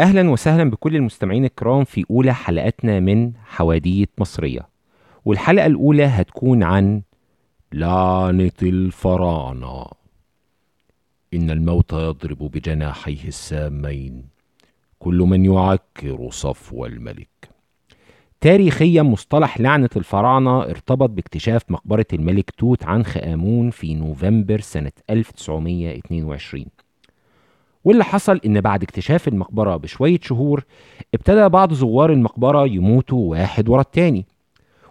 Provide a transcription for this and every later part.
أهلا وسهلا بكل المستمعين الكرام في أولى حلقاتنا من حواديت مصرية. والحلقة الأولى هتكون عن لعنة الفراعنة. إن الموت يضرب بجناحيه السامين. كل من يعكر صفو الملك. تاريخيا مصطلح لعنة الفراعنة ارتبط باكتشاف مقبرة الملك توت عنخ آمون في نوفمبر سنة 1922 واللي حصل إن بعد اكتشاف المقبرة بشوية شهور ابتدى بعض زوار المقبرة يموتوا واحد ورا التاني.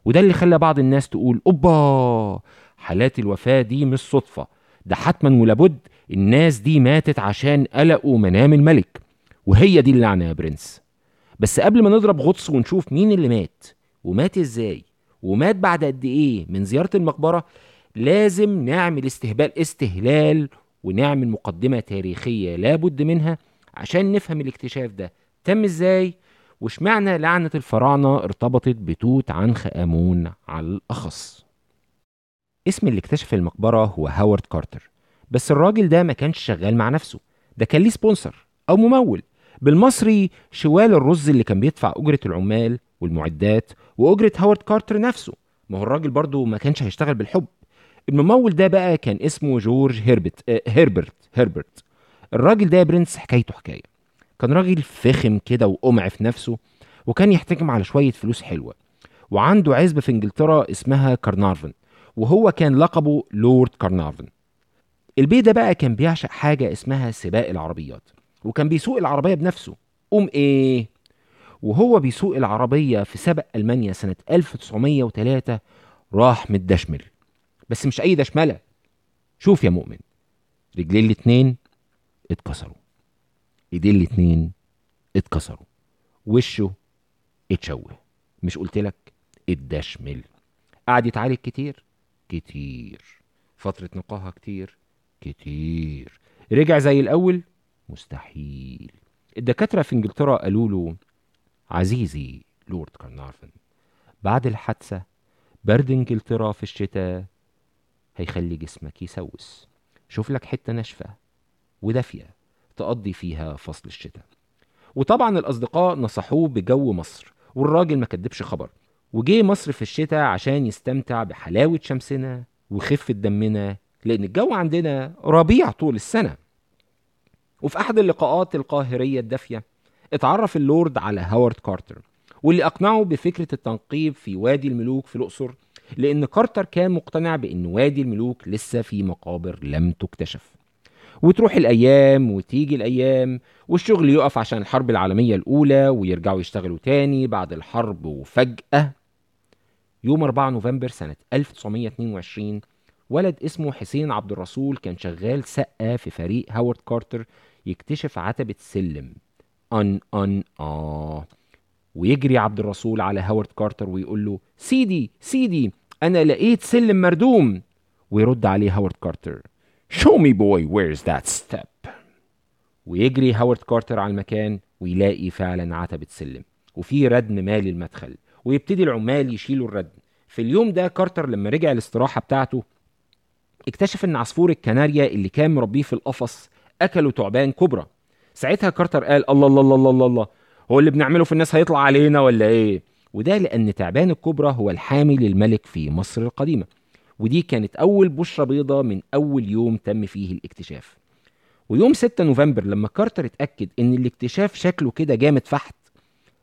وده اللي خلى بعض الناس تقول أوبا! حالات الوفاة دي مش صدفة. ده حتما ولابد الناس دي ماتت عشان قلقوا منام الملك. وهي دي اللعنة يا برنس. بس قبل ما نضرب غطس ونشوف مين اللي مات ومات إزاي ومات بعد قد إيه من زيارة المقبرة لازم نعمل استهبال استهلال ونعمل مقدمة تاريخية لابد منها عشان نفهم الاكتشاف ده. تم إزاي؟ واشمعنى لعنة الفراعنة ارتبطت بتوت عنخ آمون على الأخص؟ اسم اللي اكتشف المقبرة هو هاورد كارتر بس الراجل ده ما كانش شغال مع نفسه. ده كان ليه sponsor أو ممول. بالمصري شوال الرز اللي كان بيدفع أجرة العمال والمعدات وأجرة هاورد كارتر نفسه. ما هو الراجل برضه ما كانش هيشتغل بالحب. الممول ده بقى كان اسمه جورج هيربرت آه هيربرت هيربرت. الراجل ده يا برنس حكايته حكاية. كان راجل فخم كده وقمع في نفسه وكان يحتكم على شوية فلوس حلوة. وعنده عزبة في إنجلترا اسمها كارنارفن وهو كان لقبه لورد كارنارفن. البيه ده بقى كان بيعشق حاجة اسمها سباق العربيات وكان بيسوق العربية بنفسه. قوم إيه؟ وهو بيسوق العربية في سبق ألمانيا سنة 1903 راح متدشمل. بس مش أي دشملة. شوف يا مؤمن رجلين الاتنين اتكسروا. إيدين الاتنين اتكسروا. وشه اتشوه. مش قلت لك؟ اتدشمل. قعد يتعالج كتير؟ كتير. فترة نقاهة كتير؟ كتير. رجع زي الأول؟ مستحيل. الدكاترة في إنجلترا قالوا له عزيزي لورد كارنارفن بعد الحادثة برد إنجلترا في الشتاء هيخلي جسمك يسوس. شوف لك حتة ناشفة ودافية تقضي فيها فصل الشتاء. وطبعا الأصدقاء نصحوه بجو مصر والراجل ما كدبش خبر. وجه مصر في الشتاء عشان يستمتع بحلاوة شمسنا وخفة دمنا لأن الجو عندنا ربيع طول السنة. وفي أحد اللقاءات القاهرية الدافية اتعرف اللورد على هاورد كارتر واللي أقنعه بفكرة التنقيب في وادي الملوك في الأقصر لأن كارتر كان مقتنع بأن وادي الملوك لسه في مقابر لم تكتشف. وتروح الأيام وتيجي الأيام والشغل يقف عشان الحرب العالمية الأولى ويرجعوا يشتغلوا تاني بعد الحرب وفجأة. يوم 4 نوفمبر سنة 1922 ولد اسمه حسين عبد الرسول كان شغال سقا في فريق هاورد كارتر يكتشف عتبة سلم. أن أن آه. ويجري عبد الرسول على هاورد كارتر ويقول له سيدي سيدي أنا لقيت سلم مردوم ويرد عليه هاورد كارتر. Show me boy where's that step? ويجري هاورد كارتر على المكان ويلاقي فعلا عتبة سلم. وفي ردم مالي المدخل. ويبتدي العمال يشيلوا الردم. في اليوم ده كارتر لما رجع الاستراحة بتاعته اكتشف إن عصفور الكناريا اللي كان مربيه في القفص أكله تعبان كوبرا. ساعتها كارتر قال الله الله الله الله الله هو اللي بنعمله في الناس هيطلع علينا ولا إيه؟ وده لأن تعبان الكوبرا هو الحامي للملك في مصر القديمة ودي كانت أول بشرة بيضة من أول يوم تم فيه الاكتشاف. ويوم 6 نوفمبر لما كارتر اتأكد إن الاكتشاف شكله كده جامد فحت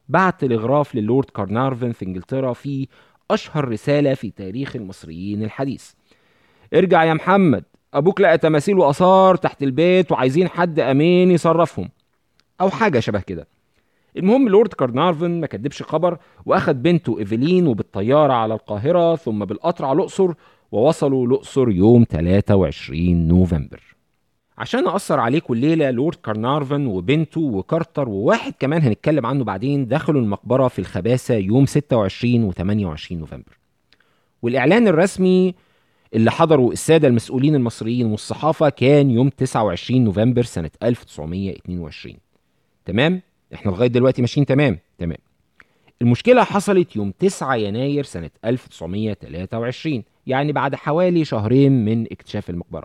بعت تلغراف للورد كارنارفن في إنجلترا فيه أشهر رسالة في تاريخ المصريين الحديث. ارجع يا محمد أبوك لقى تماثيل وآثار تحت البيت وعايزين حد أمين يصرفهم. أو حاجة شبه كده. المهم لورد كارنارفن ما كدبش خبر واخد بنته ايفلين وبالطيارة على القاهرة ثم بالقطر على الأقصر ووصلوا الأقصر يوم 23 نوفمبر. عشان أقصر عليكم الليلة لورد كارنارفن وبنته وكارتر وواحد كمان هنتكلم عنه بعدين دخلوا المقبرة في الخباثة يوم 26 و28 نوفمبر. والإعلان الرسمي اللي حضره السادة المسؤولين المصريين والصحافة كان يوم 29 نوفمبر سنة 1922 تمام؟ إحنا لغاية دلوقتي ماشيين تمام تمام. المشكلة حصلت يوم 9 يناير سنة 1923 يعني بعد حوالي شهرين من اكتشاف المقبرة.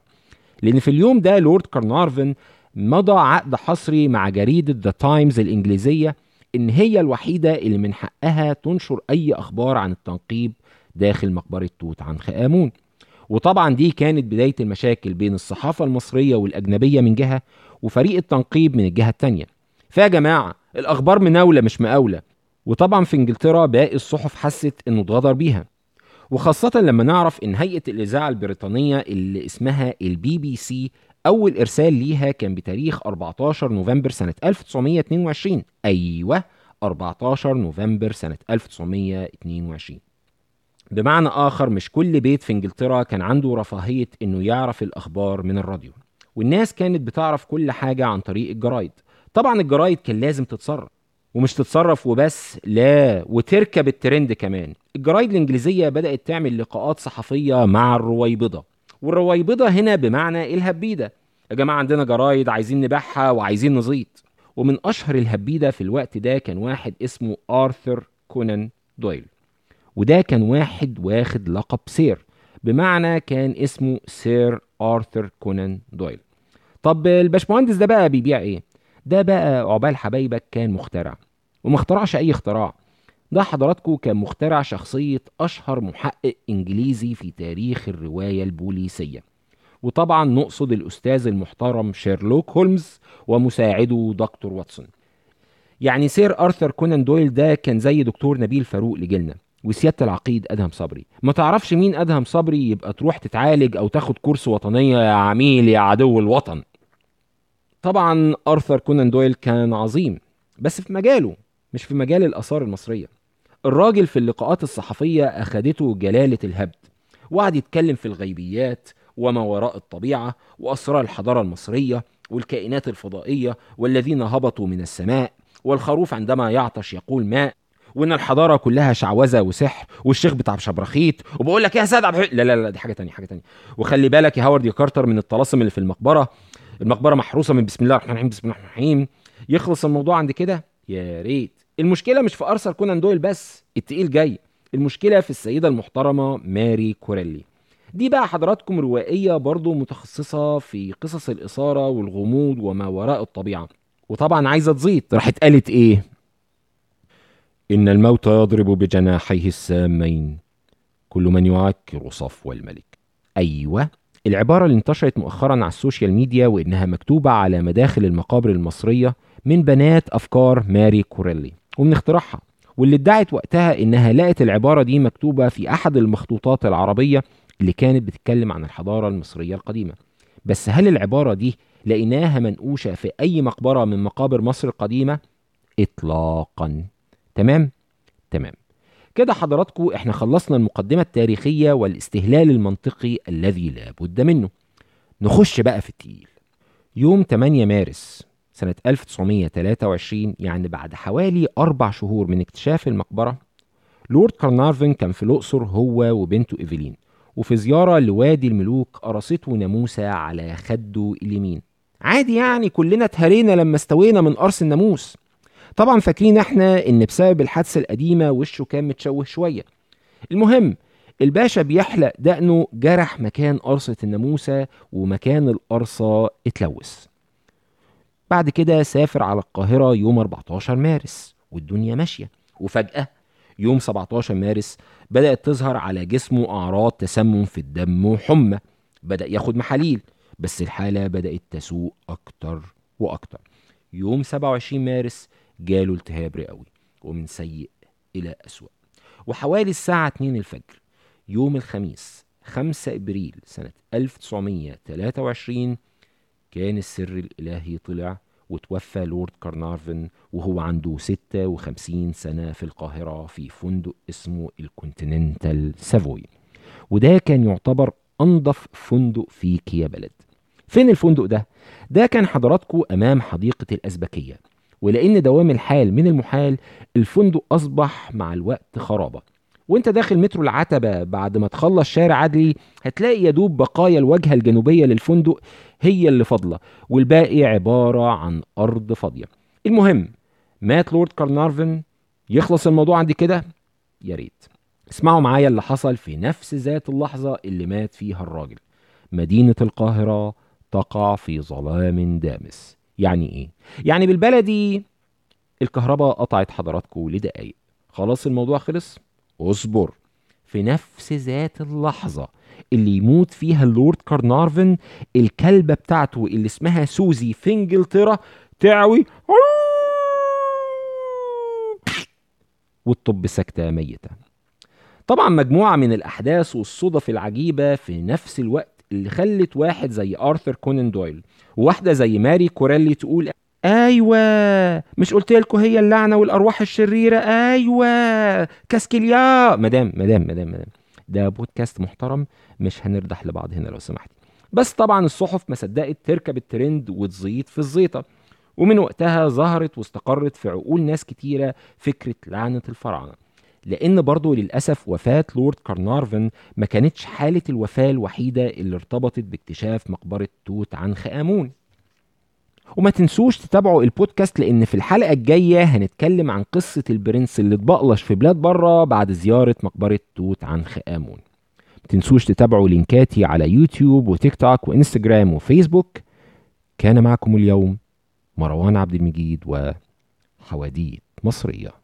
لأن في اليوم ده لورد كارنارفن مضى عقد حصري مع جريدة ذا تايمز الإنجليزية إن هي الوحيدة اللي من حقها تنشر أي أخبار عن التنقيب داخل مقبرة توت عنخ آمون. وطبعا دي كانت بداية المشاكل بين الصحافة المصرية والأجنبية من جهة وفريق التنقيب من الجهة التانية. فيا جماعة الأخبار مناولة مش مقاولة. وطبعا في إنجلترا باقي الصحف حست إنه اتغدر بيها. وخاصة لما نعرف إن هيئة الإذاعة البريطانية اللي اسمها البي بي سي أول إرسال ليها كان بتاريخ 14 نوفمبر سنة 1922 أيوة 14 نوفمبر سنة 1922 بمعنى آخر مش كل بيت في إنجلترا كان عنده رفاهية إنه يعرف الأخبار من الراديو. والناس كانت بتعرف كل حاجة عن طريق الجرايد. طبعا الجرايد كان لازم تتصرف ومش تتصرف وبس لا وتركب الترند كمان. الجرايد الإنجليزية بدأت تعمل لقاءات صحفية مع الرويبضة والرويبضة هنا بمعنى الهبيدة. يا جماعة عندنا جرايد عايزين نبيعها وعايزين نزيط. ومن أشهر الهبيدة في الوقت ده كان واحد اسمه آرثر كونان دويل. وده كان واحد واخد لقب سير بمعنى كان اسمه سير آرثر كونان دويل. طب الباشمهندس ده بقى بيبيع إيه؟ ده بقى عقبال حبايبك كان مخترع وما اخترعش أي اختراع. ده حضراتكم كان مخترع شخصية أشهر محقق إنجليزي في تاريخ الرواية البوليسية. وطبعا نقصد الأستاذ المحترم شيرلوك هولمز ومساعده دكتور واتسون. يعني سير أرثر كونان دويل ده كان زي دكتور نبيل فاروق لجيلنا وسيادة العقيد أدهم صبري. ما تعرفش مين أدهم صبري؟ يبقى تروح تتعالج أو تاخد course وطنية يا عميل يا عدو الوطن. طبعا أرثر كونان دويل كان عظيم بس في مجاله مش في مجال الآثار المصرية. الراجل في اللقاءات الصحفية أخدته جلالة الهبد وقعد يتكلم في الغيبيات وما وراء الطبيعة وأسرار الحضارة المصرية والكائنات الفضائية والذين هبطوا من السماء والخروف عندما يعطش يقول ماء وإن الحضارة كلها شعوذة وسحر والشيخ بتاع شبرخيت وبقول لك يا سيد عبد لا لا لا دي حاجة تانية حاجة تانية. وخلي بالك يا هاورد يا كارتر من الطلاسم اللي في المقبرة المقبرة محروسة من بسم الله الرحمن الرحيم بسم الله الرحمن الرحيم. يخلص الموضوع عند كده؟ يا ريت. المشكلة مش في ارثر كونان دويل بس التقيل جاي. المشكلة في السيدة المحترمة ماري كوريلي. دي بقى حضراتكم روائية برضو متخصصة في قصص الإثارة والغموض وما وراء الطبيعة. وطبعا عايزة تزيط راحت قالت إيه؟ إن الموت يضرب بجناحيه السامين. كل من يعكر صفو الملك. أيوة. العبارة اللي انتشرت مؤخرا على ال social media وإنها مكتوبة على مداخل المقابر المصرية من بنات أفكار ماري كوريلي ومن اختراعها واللي ادعت وقتها إنها لقت العبارة دي مكتوبة في أحد المخطوطات العربية اللي كانت بتتكلم عن الحضارة المصرية القديمة بس هل العبارة دي لقيناها منقوشة في أي مقبرة من مقابر مصر القديمة؟ إطلاقا تمام؟ تمام كده حضراتكم إحنا خلصنا المقدمة التاريخية والاستهلال المنطقي الذي لا بد منه. نخش بقى في التقيل. يوم 8 مارس سنة 1923 يعني بعد حوالي أربع شهور من اكتشاف المقبرة لورد كارنارفن كان في الأقصر هو وبنته إيفلين وفي زيارة لوادي الملوك قرصته ناموسة على خده اليمين. عادي يعني كلنا اتهرينا لما استوينا من قرص الناموس. طبعا فاكرين إحنا إن بسبب الحادثة القديمة وشه كان متشوه شوية. المهم الباشا بيحلق دقنه جرح مكان قرصة الناموسة ومكان القرصة اتلوث. بعد كده سافر على القاهرة يوم 14 مارس والدنيا ماشية. وفجأة يوم 17 مارس بدأت تظهر على جسمه أعراض تسمم في الدم وحمى. بدأ ياخد محاليل بس الحالة بدأت تسوء أكتر وأكتر. يوم 27 مارس جاله التهاب رئوي ومن سيء إلى أسوأ. وحوالي الساعة 2 الفجر يوم الخميس 5 إبريل سنة 1923 كان السر الإلهي طلع وتوفى لورد كارنارفن وهو عنده 56 سنة في القاهرة في فندق اسمه الكونتيننتال سافوي. وده كان يعتبر أنظف فندق فيك يا بلد. فين الفندق ده؟ ده كان حضراتكم أمام حديقة الأزبكية ولأن دوام الحال من المحال الفندق أصبح مع الوقت خرابة. وأنت داخل مترو العتبة بعد ما تخلص شارع عدلي هتلاقي يدوب بقايا الواجهة الجنوبية للفندق هي اللي فاضلة والباقي عبارة عن أرض فاضية. المهم مات لورد كارنارفن. يخلص الموضوع عندي كده؟ يا ريت. اسمعوا معايا اللي حصل في نفس ذات اللحظة اللي مات فيها الراجل. مدينة القاهرة تقع في ظلام دامس. يعني إيه؟ يعني بالبلدي الكهرباء قطعت حضراتكم لدقايق. خلاص الموضوع خلص؟ اصبر. في نفس ذات اللحظة اللي يموت فيها اللورد كارنارفن الكلبة بتاعته اللي اسمها سوزي في انجلترا تعوي وتطب ساكتة ميتة. طبعا مجموعة من الأحداث والصدف العجيبة في نفس الوقت اللي خلت واحد زي آرثر كونان دويل وواحدة زي ماري كوريلي تقول أيوه مش قلت لكم هي اللعنة والأرواح الشريرة؟ أيوه كاسكيليا مدام مدام مدام مدام ده بودكاست محترم مش هنردح لبعض هنا لو سمحتي. بس طبعا الصحف ما صدقت تركب الترند وتزيط في الزيطة. ومن وقتها ظهرت واستقرت في عقول ناس كتيرة فكرة لعنة الفراعنة. لأن برضه للأسف وفاة لورد كارنارفن ما كانتش حالة الوفاة الوحيدة اللي ارتبطت باكتشاف مقبرة توت عنخ آمون. وما تنسوش تتابعوا البودكاست لأن في الحلقة الجاية هنتكلم عن قصة البرنس اللي اتبهدلش في بلاد بره بعد زيارة مقبرة توت عنخ آمون. ما تنسوش تتابعوا لينكاتي على يوتيوب وتيك توك وإنستجرام وفيسبوك. كان معكم اليوم مروان عبد المجيد وحواديت مصرية.